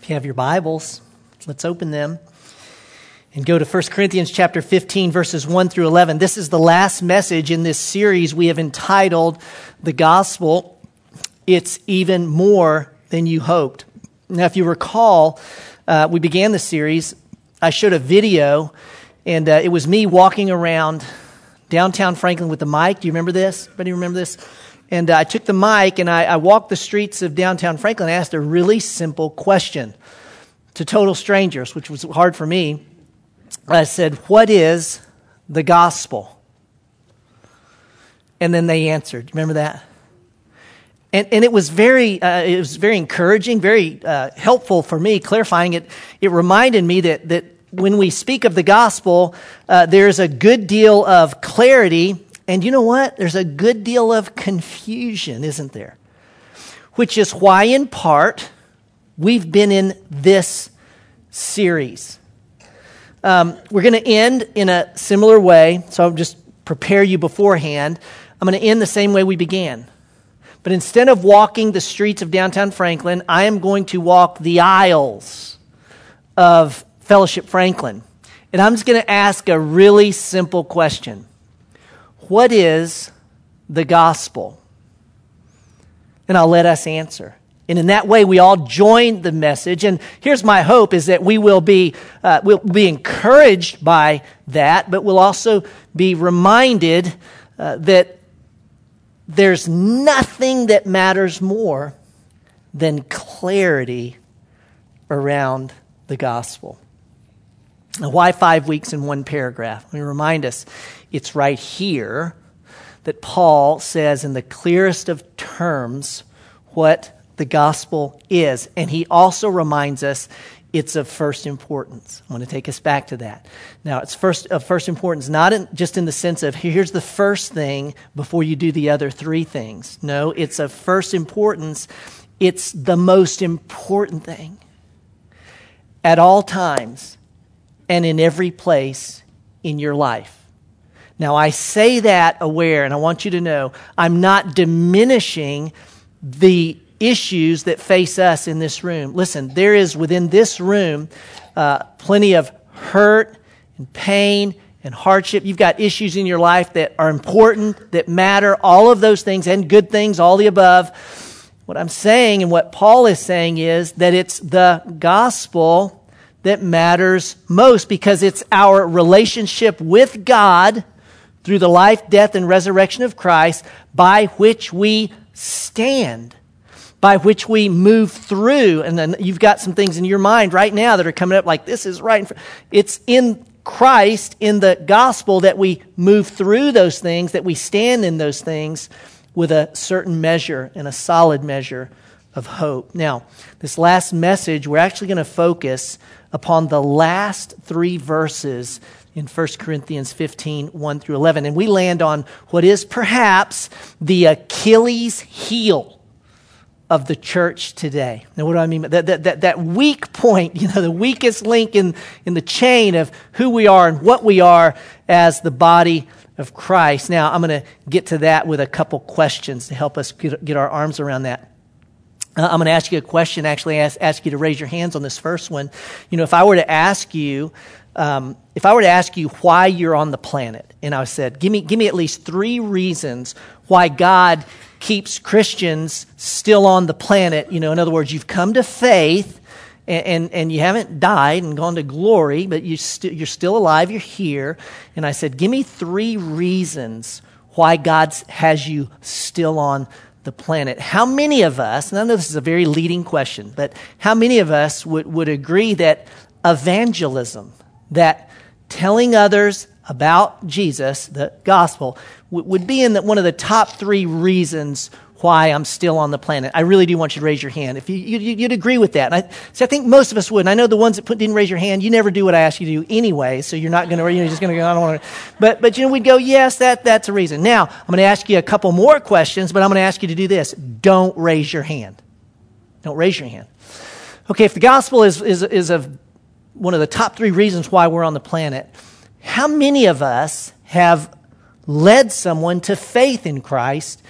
If you have your Bibles, let's open them and go to 1 Corinthians chapter 15 verses 1 through 11. This is the last message in this series we have entitled The Gospel. It's even more than you hoped. Now, if you recall, uh, we began the series. I showed a video, and uh, it was me walking around downtown Franklin with the mic. Do you remember this? Anybody remember this? And I took the mic and I, I walked the streets of downtown Franklin and asked a really simple question to total strangers, which was hard for me. I said, What is the gospel? And then they answered. Remember that? And, and it was very, uh, it was very encouraging, very uh, helpful for me, clarifying it. It reminded me that, that when we speak of the gospel, uh, there's a good deal of clarity and you know what? There's a good deal of confusion, isn't there? Which is why, in part, we've been in this series. Um, we're going to end in a similar way, so I'll just prepare you beforehand. I'm going to end the same way we began. But instead of walking the streets of downtown Franklin, I am going to walk the aisles of Fellowship Franklin. And I'm just going to ask a really simple question what is the gospel? And I'll let us answer. And in that way, we all join the message. And here's my hope is that we will be, uh, we'll be encouraged by that, but we'll also be reminded uh, that there's nothing that matters more than clarity around the gospel. Now, why five weeks in one paragraph? Let me remind us it's right here that Paul says in the clearest of terms what the gospel is. And he also reminds us it's of first importance. I want to take us back to that. Now, it's first of first importance, not in, just in the sense of here's the first thing before you do the other three things. No, it's of first importance. It's the most important thing at all times and in every place in your life. Now, I say that aware, and I want you to know I'm not diminishing the issues that face us in this room. Listen, there is within this room uh, plenty of hurt and pain and hardship. You've got issues in your life that are important, that matter, all of those things, and good things, all the above. What I'm saying and what Paul is saying is that it's the gospel that matters most because it's our relationship with God through the life, death, and resurrection of Christ, by which we stand, by which we move through. And then you've got some things in your mind right now that are coming up like this is right. In It's in Christ, in the gospel, that we move through those things, that we stand in those things with a certain measure and a solid measure of hope. Now, this last message, we're actually going to focus upon the last three verses in 1 Corinthians 15, 1 through 11. And we land on what is perhaps the Achilles heel of the church today. Now, what do I mean? That, that, that, that weak point, you know, the weakest link in, in the chain of who we are and what we are as the body of Christ. Now, I'm going to get to that with a couple questions to help us get, get our arms around that. Uh, I'm going to ask you a question, actually, ask, ask you to raise your hands on this first one. You know, if I were to ask you, um, if I were to ask you why you're on the planet, and I said, give me, give me at least three reasons why God keeps Christians still on the planet. You know, in other words, you've come to faith and, and, and you haven't died and gone to glory, but you st- you're still alive, you're here. And I said, give me three reasons why God has you still on the planet. How many of us, and I know this is a very leading question, but how many of us would, would agree that evangelism, that telling others about Jesus, the gospel, would be in the, one of the top three reasons why I'm still on the planet. I really do want you to raise your hand. If you, you, would agree with that. And I, I think most of us would. And I know the ones that put, didn't raise your hand, you never do what I ask you to do anyway, so you're not going to, you're just going to go, I don't want to. But, but, you know, we'd go, yes, that, that's a reason. Now, I'm going to ask you a couple more questions, but I'm going to ask you to do this. Don't raise your hand. Don't raise your hand. Okay, if the gospel is, is, is of one of the top three reasons why we're on the planet, how many of us have led someone to faith in Christ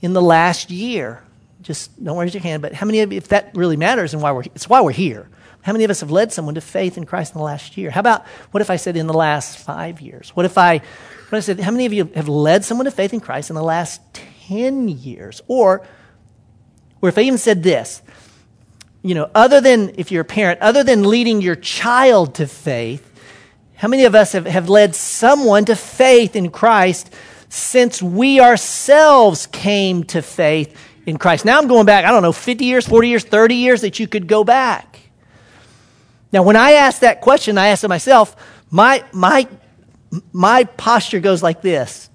in the last year? Just don't raise your hand, but how many of you, if that really matters and why we're, it's why we're here. How many of us have led someone to faith in Christ in the last year? How about, what if I said in the last five years? What if I, what I said, how many of you have led someone to faith in Christ in the last 10 years? Or, or if I even said this, you know, other than, if you're a parent, other than leading your child to faith, how many of us have, have led someone to faith in Christ since we ourselves came to faith in Christ? Now I'm going back, I don't know, 50 years, 40 years, 30 years that you could go back. Now, when I ask that question, I ask it myself, my, my, my posture goes like this.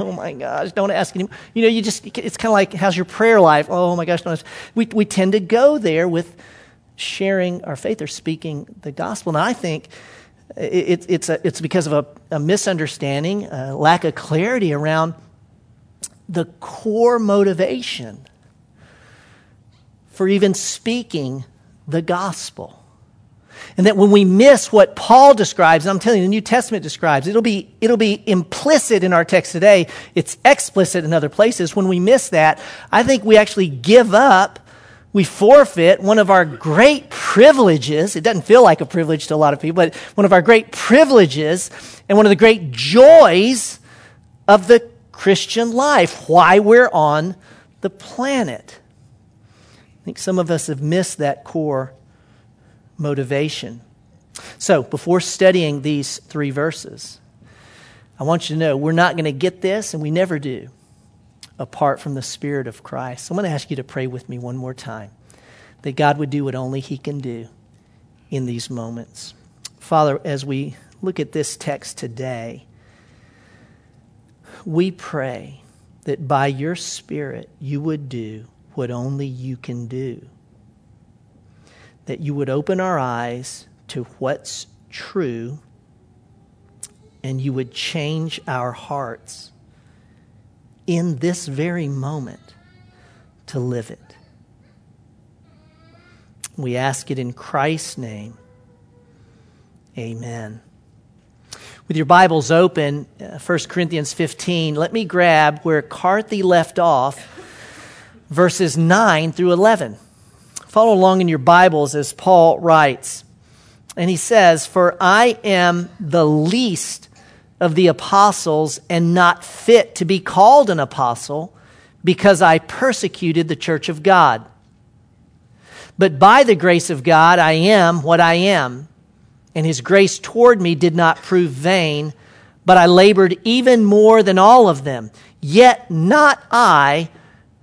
oh my gosh, don't ask anymore. You know, you just, it's kind of like, how's your prayer life? Oh my gosh, don't ask. We, we tend to go there with sharing our faith or speaking the gospel. And I think it, it's, a, it's because of a, a misunderstanding, a lack of clarity around the core motivation for even speaking the gospel. And that when we miss what Paul describes, and I'm telling you, the New Testament describes, it'll be, it'll be implicit in our text today. It's explicit in other places. When we miss that, I think we actually give up, we forfeit one of our great privileges. It doesn't feel like a privilege to a lot of people, but one of our great privileges and one of the great joys of the Christian life, why we're on the planet. I think some of us have missed that core motivation. So, before studying these three verses, I want you to know we're not going to get this, and we never do, apart from the Spirit of Christ. So I'm going to ask you to pray with me one more time that God would do what only He can do in these moments. Father, as we look at this text today, we pray that by your Spirit you would do what only you can do that you would open our eyes to what's true and you would change our hearts in this very moment to live it. We ask it in Christ's name. Amen. With your Bibles open, uh, 1 Corinthians 15, let me grab where Carthy left off, verses 9 through 11. Follow along in your Bibles as Paul writes. And he says, For I am the least of the apostles and not fit to be called an apostle because I persecuted the church of God. But by the grace of God, I am what I am. And his grace toward me did not prove vain, but I labored even more than all of them. Yet not I,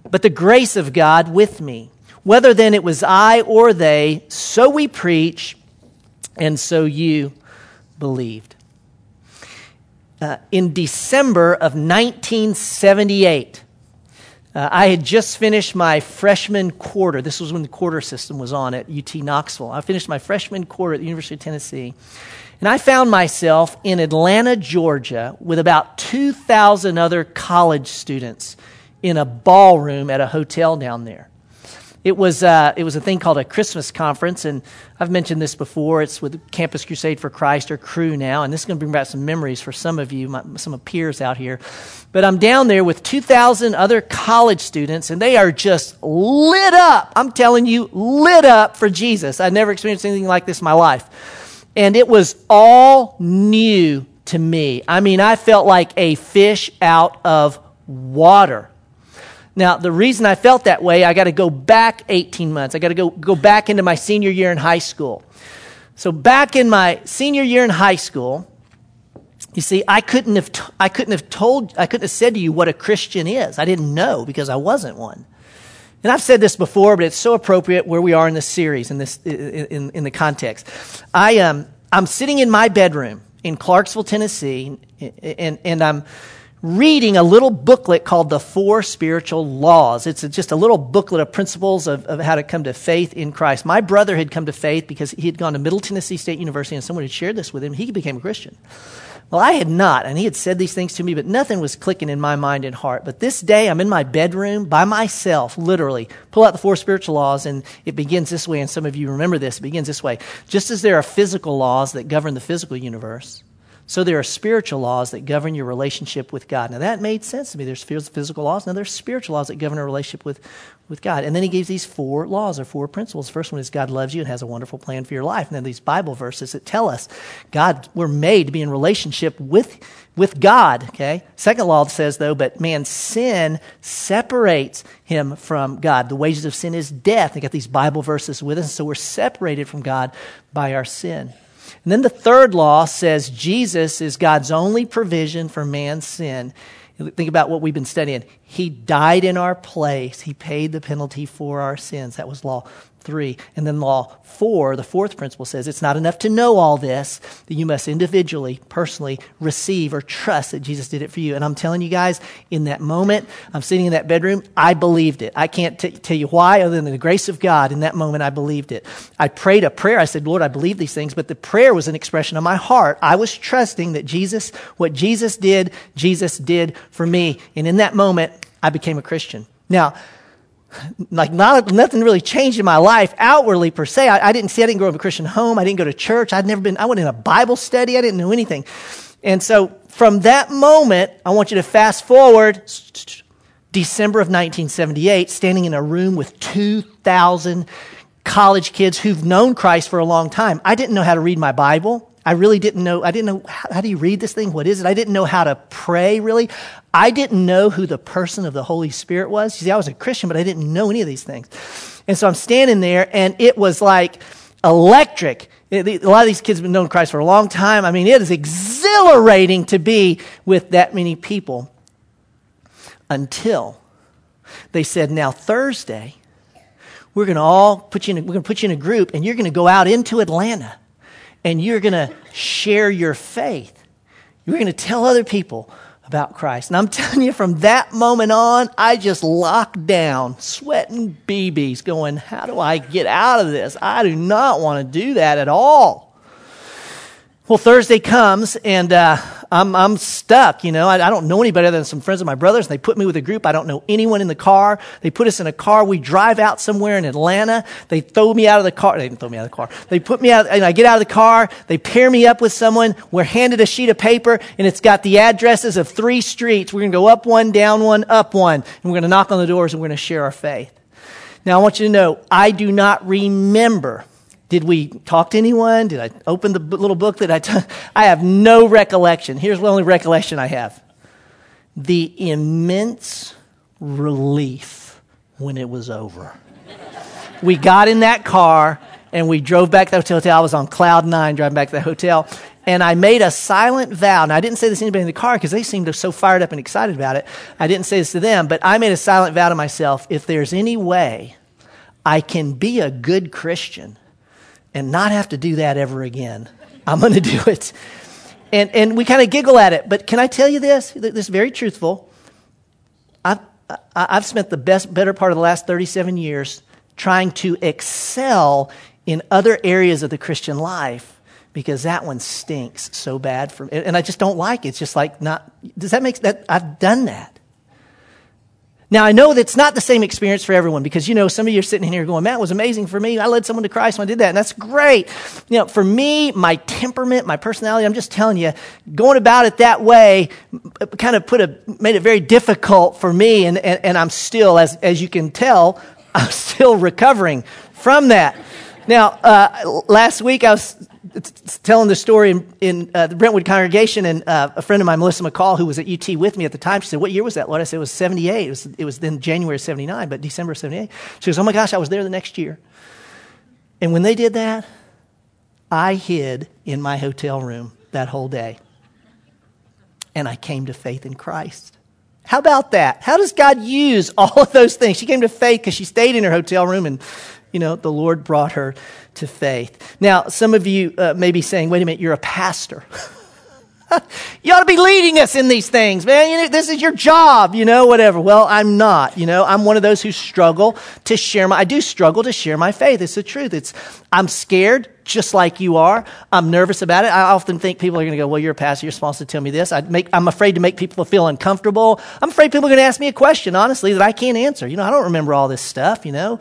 but the grace of God with me. Whether then it was I or they, so we preach, and so you believed. Uh, in December of 1978, uh, I had just finished my freshman quarter. This was when the quarter system was on at UT Knoxville. I finished my freshman quarter at the University of Tennessee. And I found myself in Atlanta, Georgia, with about 2,000 other college students in a ballroom at a hotel down there. It was, uh, it was a thing called a Christmas conference, and I've mentioned this before. It's with Campus Crusade for Christ or Cru now, and this is going to bring back some memories for some of you, my, some of peers out here. But I'm down there with 2,000 other college students, and they are just lit up. I'm telling you, lit up for Jesus. I've never experienced anything like this in my life. And it was all new to me. I mean, I felt like a fish out of water. Now, the reason I felt that way, I got to go back 18 months. I got to go, go back into my senior year in high school. So, back in my senior year in high school, you see, I couldn't have, t- I couldn't have told, I couldn't have said to you what a Christian is. I didn't know because I wasn't one. And I've said this before, but it's so appropriate where we are in this series, in, this, in, in the context. I, um, I'm sitting in my bedroom in Clarksville, Tennessee, and, and I'm reading a little booklet called The Four Spiritual Laws. It's just a little booklet of principles of, of, how to come to faith in Christ. My brother had come to faith because he had gone to Middle Tennessee State University and someone had shared this with him. He became a Christian. Well, I had not, and he had said these things to me, but nothing was clicking in my mind and heart. But this day, I'm in my bedroom by myself, literally, pull out the four spiritual laws, and it begins this way, and some of you remember this. It begins this way. Just as there are physical laws that govern the physical universe, So there are spiritual laws that govern your relationship with God. Now that made sense to me. There's physical laws. Now there's spiritual laws that govern our relationship with, with God. And then he gives these four laws or four principles. The first one is God loves you and has a wonderful plan for your life. And then these Bible verses that tell us God, we're made to be in relationship with, with God. Okay. Second law says though, but man's sin separates him from God. The wages of sin is death. They got these Bible verses with us. So we're separated from God by our sin. And then the third law says Jesus is God's only provision for man's sin. Think about what we've been studying. He died in our place. He paid the penalty for our sins. That was law 3. And then law 4, the fourth principle says it's not enough to know all this, that you must individually, personally receive or trust that Jesus did it for you. And I'm telling you guys, in that moment, I'm sitting in that bedroom, I believed it. I can't t- tell you why, other than the grace of God. In that moment, I believed it. I prayed a prayer. I said, Lord, I believe these things, but the prayer was an expression of my heart. I was trusting that Jesus, what Jesus did, Jesus did for me. And in that moment, I became a Christian. Now, like not, nothing really changed in my life outwardly per se. I, I, didn't see, I didn't grow up in a Christian home. I didn't go to church. I'd never been, I went in a Bible study. I didn't know anything. And so from that moment, I want you to fast forward December of 1978, standing in a room with 2,000 college kids who've known Christ for a long time. I didn't know how to read my Bible. I really didn't know. I didn't know how, how, do you read this thing? What is it? I didn't know how to pray, really. I didn't know who the person of the Holy Spirit was. You see, I was a Christian, but I didn't know any of these things. And so I'm standing there, and it was like electric. A lot of these kids have been known Christ for a long time. I mean, it is exhilarating to be with that many people until they said, now Thursday, we're going to all put you in, we're going to put you in a group and you're going to go out into Atlanta and you're going to share your faith. You're going to tell other people about Christ. And I'm telling you, from that moment on, I just locked down, sweating BBs, going, How do I get out of this? I do not want to do that at all. Well, Thursday comes and uh, I'm, I'm stuck. You know, I, I, don't know anybody other than some friends of my brothers. And they put me with a group. I don't know anyone in the car. They put us in a car. We drive out somewhere in Atlanta. They throw me out of the car. They didn't throw me out of the car. They put me out, and I get out of the car. They pair me up with someone. We're handed a sheet of paper, and it's got the addresses of three streets. We're going to go up one, down one, up one, and we're going to knock on the doors, and we're going to share our faith. Now, I want you to know, I do not remember did we talk to anyone? Did I open the little book that I? T- I have no recollection. Here's the only recollection I have the immense relief when it was over. we got in that car and we drove back to the hotel. I was on cloud nine driving back to the hotel. And I made a silent vow. Now, I didn't say this to anybody in the car because they seemed so fired up and excited about it. I didn't say this to them, but I made a silent vow to myself if there's any way I can be a good Christian, and not have to do that ever again. I'm going to do it. And, and we kind of giggle at it. But can I tell you this? This is very truthful. I've, I've spent the best, better part of the last 37 years trying to excel in other areas of the Christian life because that one stinks so bad for me. And I just don't like it. It's just like not, does that make that? I've done that. Now, I know that's not the same experience for everyone because, you know, some of you are sitting here going, Matt was amazing for me. I led someone to Christ when I did that, and that's great. You know, for me, my temperament, my personality, I'm just telling you, going about it that way kind of put a, made it very difficult for me, and, and, and I'm still, as, as you can tell, I'm still recovering from that. Now, uh, last week I was telling the story in, in uh, the Brentwood congregation, and uh, a friend of mine, Melissa McCall, who was at UT with me at the time, she said, What year was that, Lord? I said, It was 78. It was, it was then January of 79, but December of 78. She goes, Oh my gosh, I was there the next year. And when they did that, I hid in my hotel room that whole day. And I came to faith in Christ. How about that? How does God use all of those things? She came to faith because she stayed in her hotel room and you know, the Lord brought her to faith. Now, some of you uh, may be saying, wait a minute, you're a pastor. you ought to be leading us in these things, man. You know, this is your job, you know, whatever. Well, I'm not, you know, I'm one of those who struggle to share my, I do struggle to share my faith. It's the truth. It's, I'm scared just like you are. I'm nervous about it. I often think people are going to go, well, you're a pastor. You're supposed to tell me this. I I'm afraid to make people feel uncomfortable. I'm afraid people are going to ask me a question, honestly, that I can't answer. You know, I don't remember all this stuff, you know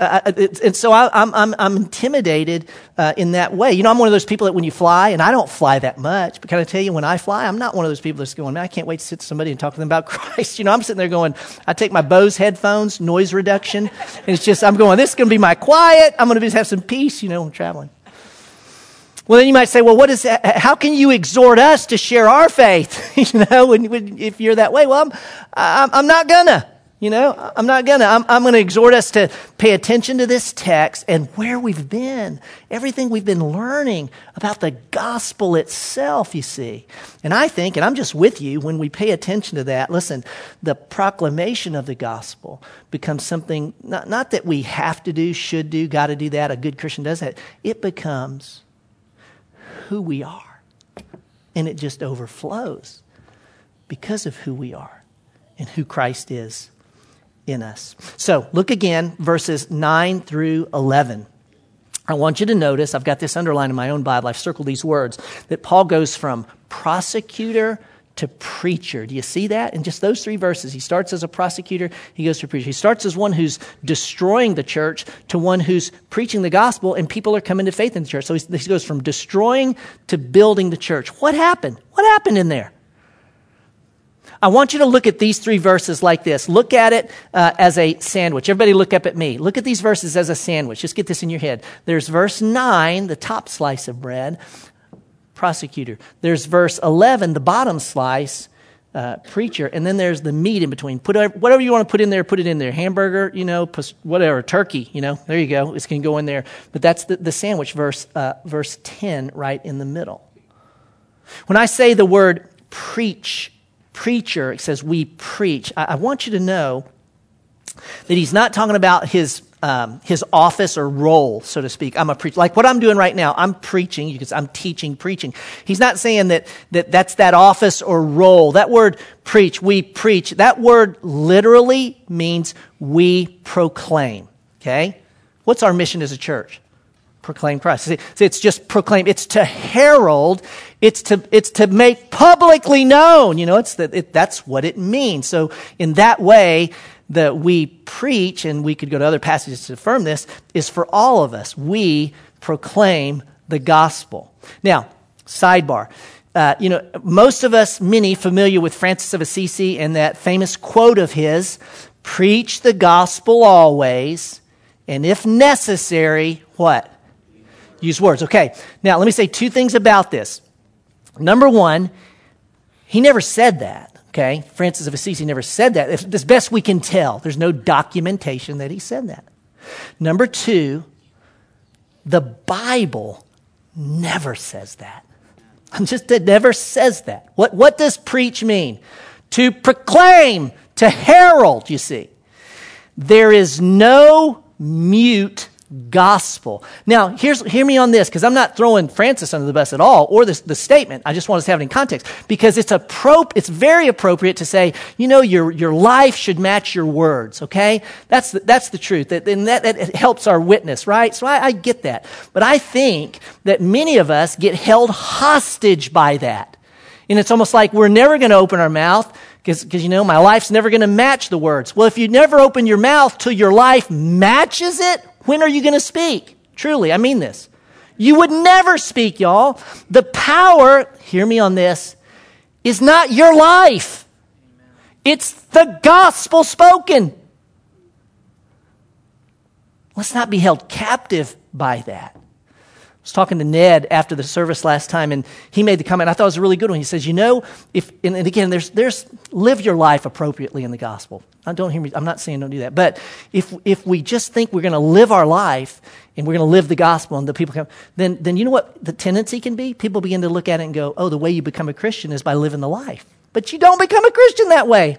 uh and so I, am I'm, I'm intimidated uh, in that way. You know, I'm one of those people that when you fly, and I don't fly that much, but can I tell you, when I fly, I'm not one of those people that's going, man, I can't wait to sit to somebody and talk to them about Christ. You know, I'm sitting there going, I take my Bose headphones, noise reduction, and it's just, I'm going, this is going to be my quiet. I'm going to just have some peace, you know, when traveling. Well, then you might say, well, what is that? how can you exhort us to share our faith? you know, when, when, if you're that way, well, I'm, I'm, not gonna. You know, I'm not gonna. I'm, I'm gonna exhort us to pay attention to this text and where we've been, everything we've been learning about the gospel itself, you see. And I think, and I'm just with you, when we pay attention to that, listen, the proclamation of the gospel becomes something, not, not that we have to do, should do, gotta do that, a good Christian does that. It becomes who we are. And it just overflows because of who we are and who Christ is in us. So look again, verses 9 through 11. I want you to notice, I've got this underlined in my own Bible, I've circled these words, that Paul goes from prosecutor to preacher. Do you see that? In just those three verses, he starts as a prosecutor, he goes to preacher. He starts as one who's destroying the church to one who's preaching the gospel, and people are coming to faith in the church. So he goes from destroying to building the church. What happened? What happened in there? I want you to look at these three verses like this. Look at it uh, as a sandwich. Everybody look up at me. Look at these verses as a sandwich. Just get this in your head. There's verse 9, the top slice of bread prosecutor. There's verse 11, the bottom slice, uh, preacher, and then there's the meat in between. Put whatever you want to put in there, put it in there. Hamburger, you know, whatever, turkey, you know, there you go. It's going to go in there. But that's the, the sandwich, verse, uh, verse 10, right in the middle. When I say the word preach, preacher, it says we preach. I, I want you to know that he's not talking about his um, his office or role, so to speak. I'm a preacher. Like what I'm doing right now, I'm preaching because I'm teaching, preaching. He's not saying that, that that's that office or role. That word preach, we preach, that word literally means we proclaim. Okay? What's our mission as a church? Proclaim Christ. It's just proclaim. It's to herald. It's to, it's to make publicly known. You know, it's that, it, that's what it means. So in that way, that we preach, and we could go to other passages to affirm this, is for all of us. We proclaim the gospel. Now, sidebar. Uh, you know, most of us, many familiar with Francis of Assisi and that famous quote of his preach the gospel always, and if necessary, what? Use words. Okay, now let me say two things about this. Number one, he never said that. Okay? Francis of Assisi never said that. As best we can tell, there's no documentation that he said that. Number two, the Bible never says that. I'm Just it never says that. What, what does preach mean? To proclaim, to herald, you see. There is no mute gospel. Now, here's, hear me on this, because I'm not throwing Francis under the bus at all, or the, the statement. I just want us to have it in context, because it's, appro- it's very appropriate to say, you know, your, your life should match your words, okay? That's the, that's the truth. That, and that, that helps our witness, right? So I, I get that. But I think that many of us get held hostage by that. And it's almost like we're never going to open our mouth because, you know, my life's never going to match the words. Well, if you never open your mouth till your life matches it, when are you going to speak? Truly, I mean this. You would never speak, y'all. The power, hear me on this, is not your life. It's the gospel spoken. Let's not be held captive by that was talking to Ned after the service last time, and he made the comment. I thought it was a really good one. He says, "You know, if and, again, there's there's live your life appropriately in the gospel. I don't hear me. I'm not saying don't do that, but if if we just think we're going to live our life and we're going to live the gospel, and the people come, then then you know what the tendency can be. People begin to look at it and go, "Oh, the way you become a Christian is by living the life." But you don't become a Christian that way.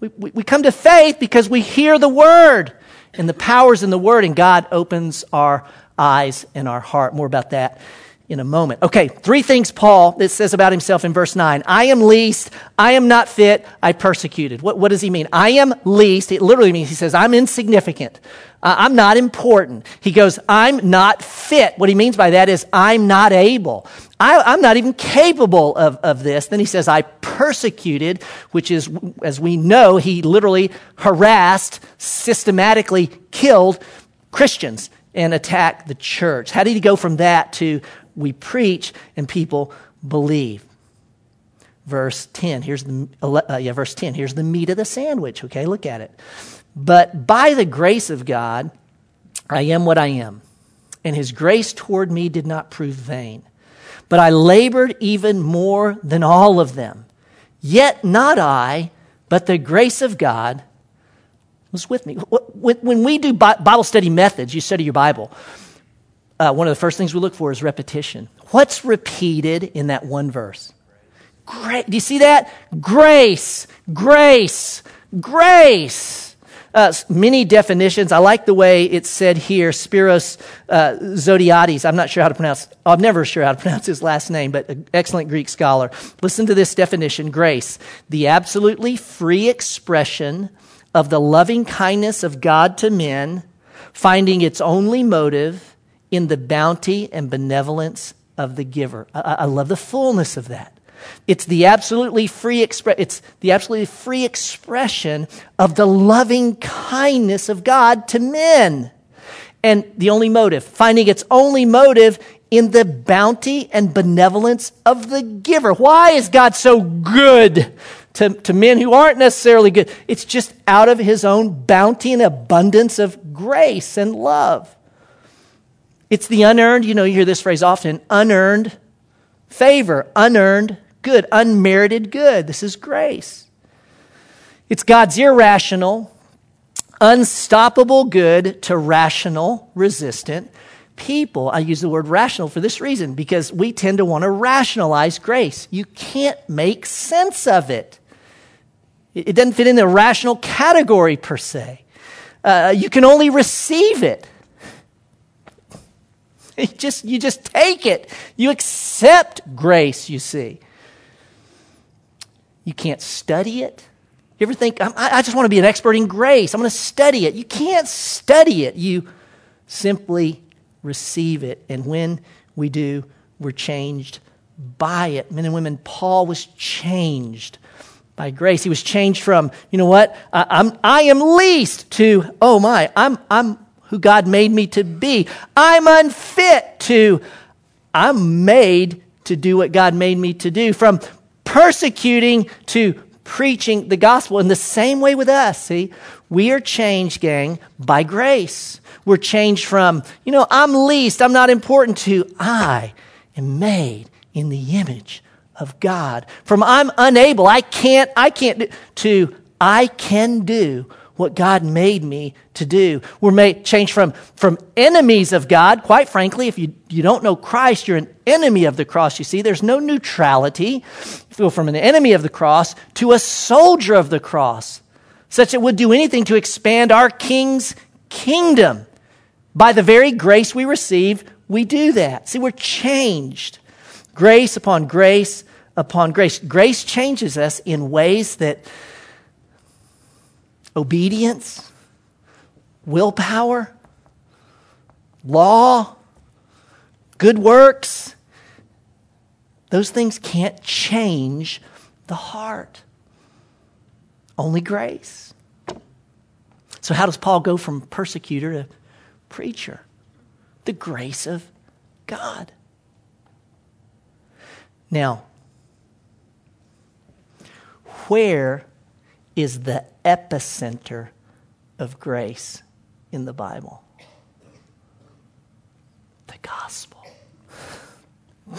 We, we, we come to faith because we hear the word and the powers in the word, and God opens our eyes and our heart. More about that in a moment. Okay, three things Paul that says about himself in verse 9. I am least, I am not fit, I persecuted. What, what does he mean? I am least, it literally means he says, I'm insignificant. Uh, I'm not important. He goes, I'm not fit. What he means by that is, I'm not able. I, am not even capable of, of this. Then he says, I persecuted, which is, as we know, he literally harassed, systematically killed Christians and attack the church. How did he go from that to we preach and people believe? Verse 10, here's the, uh, yeah, verse 10, here's the meat of the sandwich, okay? Look at it. But by the grace of God, I am what I am, and his grace toward me did not prove vain. But I labored even more than all of them. Yet not I, but the grace of God was with me. When we do Bible study methods, you study your Bible, uh, one of the first things we look for is repetition. What's repeated in that one verse? Great. Do you see that? Grace, grace, grace uh, many definitions. I like the way it's said here, Spiros uh, Zodhiates. I'm not sure how to pronounce, I'm never sure how to pronounce his last name, but an excellent Greek scholar. Listen to this definition grace, the absolutely free expression of the loving kindness of God to men, finding its only motive in the bounty and benevolence of the giver. I, I love the fullness of that. It's the absolutely free expre- it's the absolutely free expression of the loving kindness of God to men. And the only motive, finding its only motive in the bounty and benevolence of the giver. Why is God so good to, to men who aren't necessarily good? It's just out of his own bounty and abundance of grace and love. It's the unearned, you know, you hear this phrase often unearned favor, unearned good, unmerited good. This is grace. It's God's irrational, unstoppable good to rational, resistant people. I use the word rational for this reason because we tend to want to rationalize grace. You can't make sense of it, it doesn't fit in the rational category per se. Uh, you can only receive it. You just, you just take it. You accept grace, you see. You can't study it. You ever think, I just want to be an expert in grace? I'm going to study it. You can't study it. You simply receive it. And when we do, we're changed by it. Men and women, Paul was changed by grace. He was changed from, you know what, I, I'm, I am least to, oh my, I'm, I'm who God made me to be. I'm unfit to, I'm made to do what God made me to do. From persecuting to preaching the gospel. In the same way with us, see, we are changed, gang, by grace. We're changed from, you know, I'm least, I'm not important to, I am made in the image of God. From I'm unable, I can't, I can't do, to I can do what God made me to do. We're made changed from, from enemies of God. Quite frankly, if you, you don't know Christ, you're an enemy of the cross. You see, there's no neutrality. You from an enemy of the cross to a soldier of the cross, such that would do anything to expand our King's kingdom. By the very grace we receive, we do that. See, we're changed. Grace upon grace upon grace. Grace changes us in ways that obedience, willpower, law, good works, those things can't change the heart. Only grace. So, how does Paul go from persecutor to preacher? The grace of God. Now, where is the epicenter of grace in the Bible? The gospel.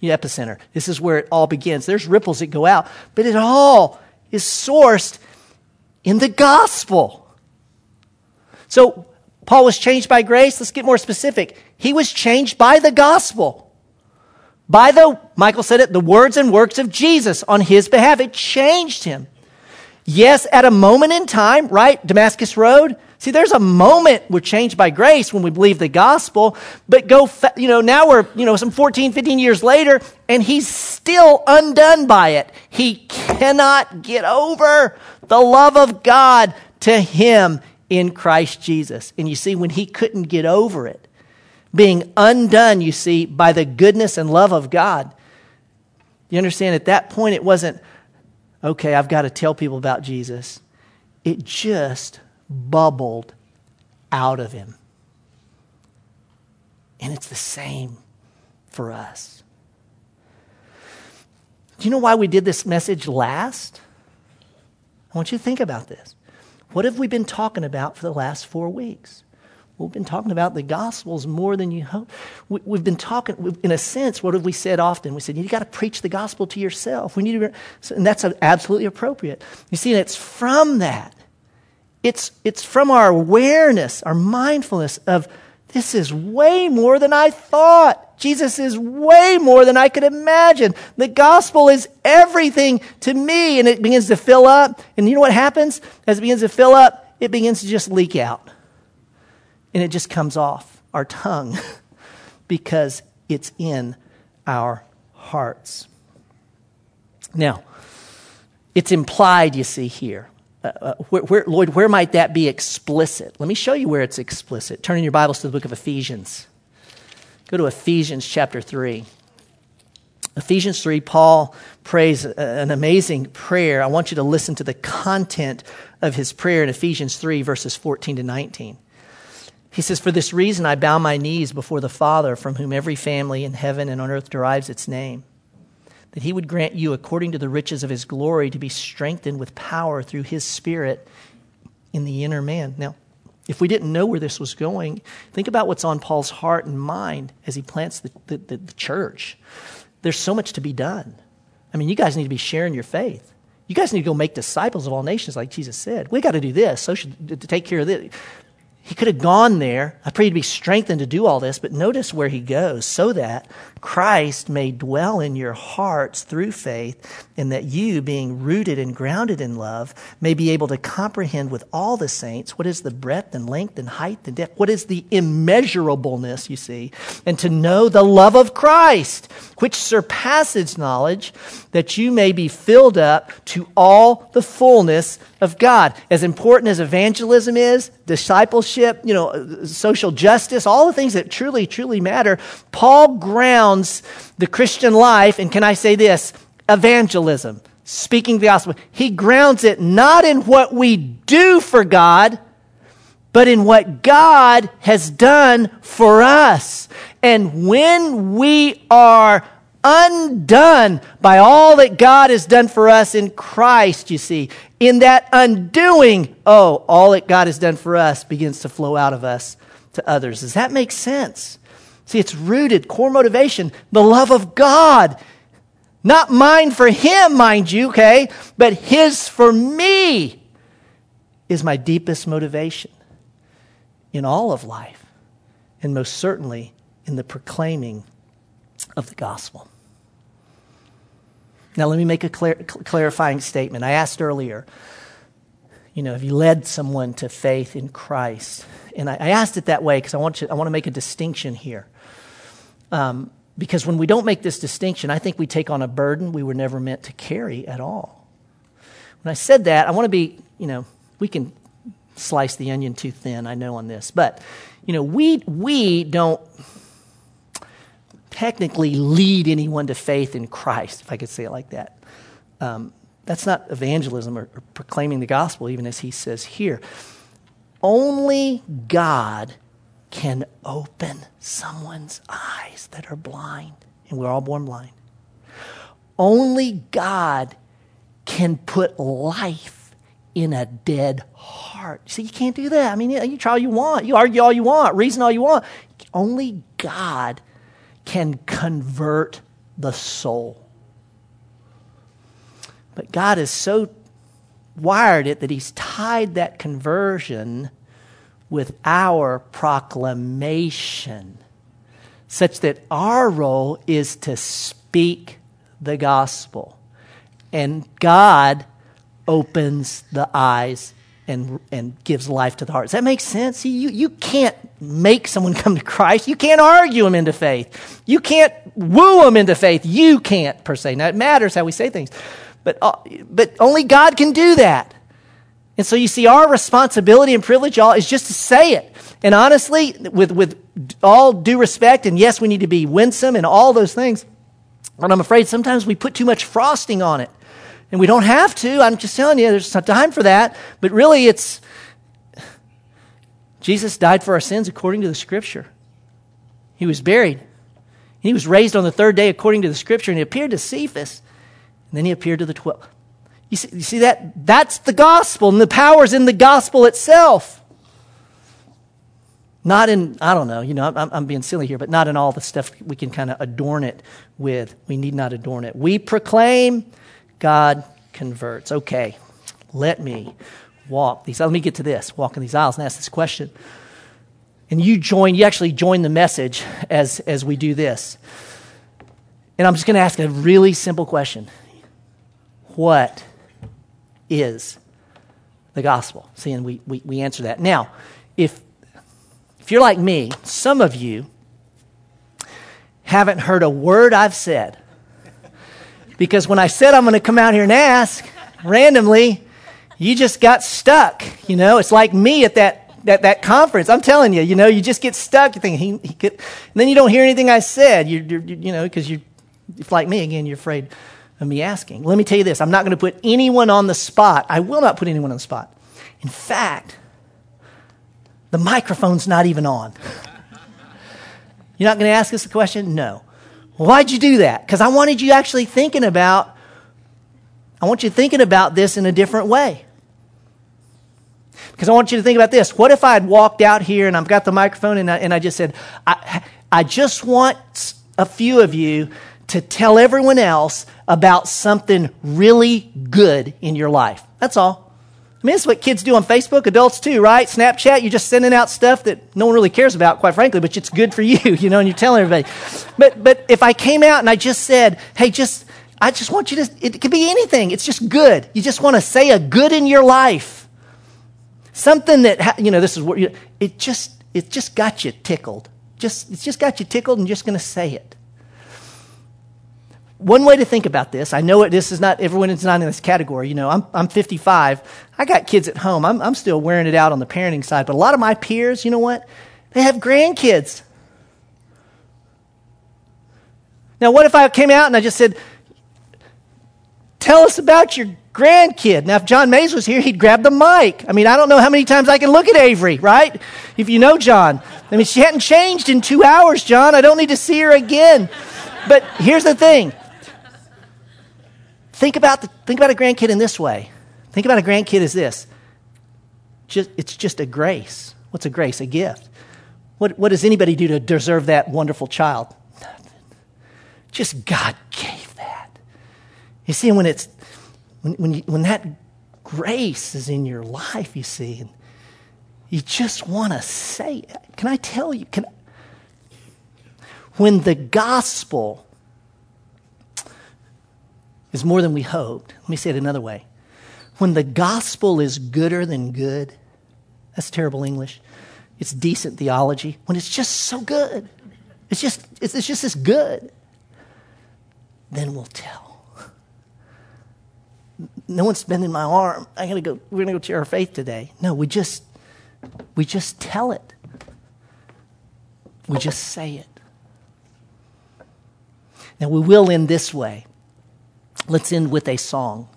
the epicenter. This is where it all begins. There's ripples that go out, but it all is sourced in the gospel. So, Paul was changed by grace. Let's get more specific. He was changed by the gospel. By the, Michael said it, the words and works of Jesus on his behalf. It changed him. Yes, at a moment in time, right? Damascus Road. See, there's a moment we're changed by grace when we believe the gospel, but go, you know, now we're, you know, some 14, 15 years later, and he's still undone by it. He cannot get over the love of God to him in Christ Jesus. And you see, when he couldn't get over it, being undone, you see, by the goodness and love of God. You understand, at that point, it wasn't, okay, I've got to tell people about Jesus. It just bubbled out of him. And it's the same for us. Do you know why we did this message last? I want you to think about this. What have we been talking about for the last four weeks? We've been talking about the Gospels more than you hope. We, have been talking, in a sense, what have we said often? We said, you got to preach the gospel to yourself. We need to, and that's absolutely appropriate. You see, it's from that. It's, it's from our awareness, our mindfulness of this is way more than I thought. Jesus is way more than I could imagine. The gospel is everything to me. And it begins to fill up. And you know what happens? As it begins to fill up, it begins to just leak out. And it just comes off our tongue because it's in our hearts. Now, it's implied, you see, here. Uh, uh, where, where, where might that be explicit? Let me show you where it's explicit. Turn in your Bibles to the book of Ephesians. Go to Ephesians chapter 3. Ephesians 3, Paul prays an amazing prayer. I want you to listen to the content of his prayer in Ephesians 3, verses 14 to 19. He says, For this reason I bow my knees before the Father, from whom every family in heaven and on earth derives its name that he would grant you, according to the riches of his glory, to be strengthened with power through his Spirit in the inner man. Now, if we didn't know where this was going, think about what's on Paul's heart and mind as he plants the, the, the, the church. There's so much to be done. I mean, you guys need to be sharing your faith. You guys need to go make disciples of all nations, like Jesus said. We got to do this. So should to take care of this. He could have gone there. I pray you to be strengthened to do all this, but notice where he goes so that Christ may dwell in your hearts through faith, and that you, being rooted and grounded in love, may be able to comprehend with all the saints what is the breadth and length and height and depth, what is the immeasurableness, you see, and to know the love of Christ, which surpasses knowledge, that you may be filled up to all the fullness of God. As important as evangelism is, discipleship, you know, social justice, all the things that truly, truly matter, Paul grounds the Christian life, and can I say this? Evangelism, speaking the gospel. He grounds it not in what we do for God, but in what God has done for us. And when we are undone by all that God has done for us in Christ, you see. In that undoing, oh, all that God has done for us begins to flow out of us to others. Does that make sense? See, it's rooted, core motivation, the love of God. Not mine for Him, mind you, okay? But His for me is my deepest motivation in all of life, and most certainly in the proclaiming of the gospel. Now, let me make a clar- clarifying statement. I asked earlier, you know, have you led someone to faith in Christ? And I, I asked it that way because I, want to, I want to make a distinction here. Um, because when we don't make this distinction, I think we take on a burden we were never meant to carry at all. When I said that, I want to be, you know, we can slice the onion too thin, I know, on this. But, you know, we, we don't technically lead anyone to faith in Christ, if I could say it like that. Um, that's not evangelism or, or proclaiming the gospel, even as he says here. Only God can open someone's eyes that are blind, and we're all born blind. Only God can put life in a dead heart. See, you can't do that. I mean, you try all you want, you argue all you want, reason all you want. Only God can convert the soul. But God has so wired it that He's tied that conversion with our proclamation, such that our role is to speak the gospel. And God opens the eyes and, and gives life to the heart. Does that make sense? See, you, you can't make someone come to Christ. You can't argue them into faith. You can't woo them into faith. You can't, per se. Now, it matters how we say things, but, uh, but only God can do that. And so you see, our responsibility and privilege all is just to say it. And honestly, with, with all due respect, and yes, we need to be winsome and all those things, but I'm afraid sometimes we put too much frosting on it. And we don't have to. I'm just telling you, there's not time for that. But really, it's Jesus died for our sins according to the scripture. He was buried. He was raised on the third day according to the scripture, and he appeared to Cephas. And then he appeared to the twelve. You see, you see that? That's the gospel, and the power's in the gospel itself. Not in, I don't know, you know, I'm, I'm being silly here, but not in all the stuff we can kind of adorn it with. We need not adorn it. We proclaim, God converts. Okay, let me walk these. Let me get to this. Walk in these aisles and ask this question. And you join, you actually join the message as, as we do this. And I'm just going to ask a really simple question What is the gospel? See, and we, we, we answer that. Now, if if you're like me, some of you haven't heard a word I've said. Because when I said I'm going to come out here and ask randomly, you just got stuck. You know, it's like me at that, that, that conference. I'm telling you, you know, you just get stuck. You think he, he could, and then you don't hear anything I said. You, you, you know, because you, if like me again, you're afraid of me asking. Let me tell you this: I'm not going to put anyone on the spot. I will not put anyone on the spot. In fact, the microphone's not even on. You're not going to ask us a question? No. Why'd you do that? Because I wanted you actually thinking about, I want you thinking about this in a different way. Because I want you to think about this. What if I had walked out here and I've got the microphone and I, and I just said, I, I just want a few of you to tell everyone else about something really good in your life. That's all. I mean, that's what kids do on Facebook, adults too, right? Snapchat, you're just sending out stuff that no one really cares about, quite frankly, but it's good for you, you know, and you're telling everybody. But, but if I came out and I just said, hey, just, I just want you to, it could be anything. It's just good. You just want to say a good in your life. Something that, you know, this is what, it just, it just got you tickled. Just, it's just got you tickled and you're just going to say it one way to think about this, I know it, this is not, everyone is not in this category. You know, I'm, I'm 55. I got kids at home. I'm, I'm still wearing it out on the parenting side. But a lot of my peers, you know what? They have grandkids. Now, what if I came out and I just said, tell us about your grandkid. Now, if John Mays was here, he'd grab the mic. I mean, I don't know how many times I can look at Avery, right? If you know John. I mean, she hadn't changed in two hours, John. I don't need to see her again. But here's the thing Think about, the, think about a grandkid in this way. Think about a grandkid as this. Just, it's just a grace. What's a grace? A gift. What, what does anybody do to deserve that wonderful child? Nothing. Just God gave that. You see, when it's when, when, you, when that grace is in your life, you see, and you just want to say, can I tell you? Can, when the gospel is more than we hoped. Let me say it another way. When the gospel is gooder than good, that's terrible English. It's decent theology. When it's just so good, it's just, it's, it's just as good, then we'll tell. No one's bending my arm. I gotta go, we're gonna go share our faith today. No, we just, we just tell it. We just say it. Now we will end this way. Let's end with a song.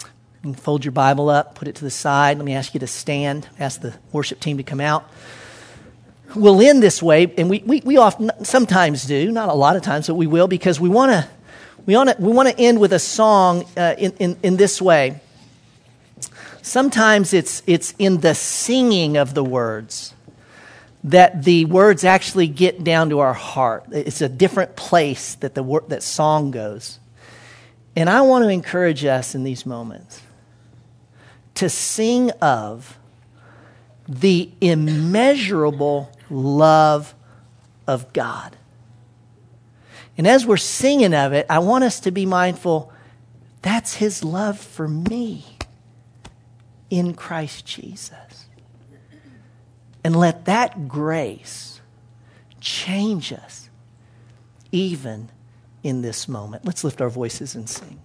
You can fold your Bible up, put it to the side. Let me ask you to stand, ask the worship team to come out. We'll end this way, and we, we, we often sometimes do, not a lot of times, but we will because we want to we want to we want to end with a song uh, in, in, in this way. Sometimes it's it's in the singing of the words that the words actually get down to our heart. It's a different place that the that song goes. And I want to encourage us in these moments to sing of the immeasurable love of God. And as we're singing of it, I want us to be mindful that's His love for me in Christ Jesus. And let that grace change us even in this moment. Let's lift our voices and sing.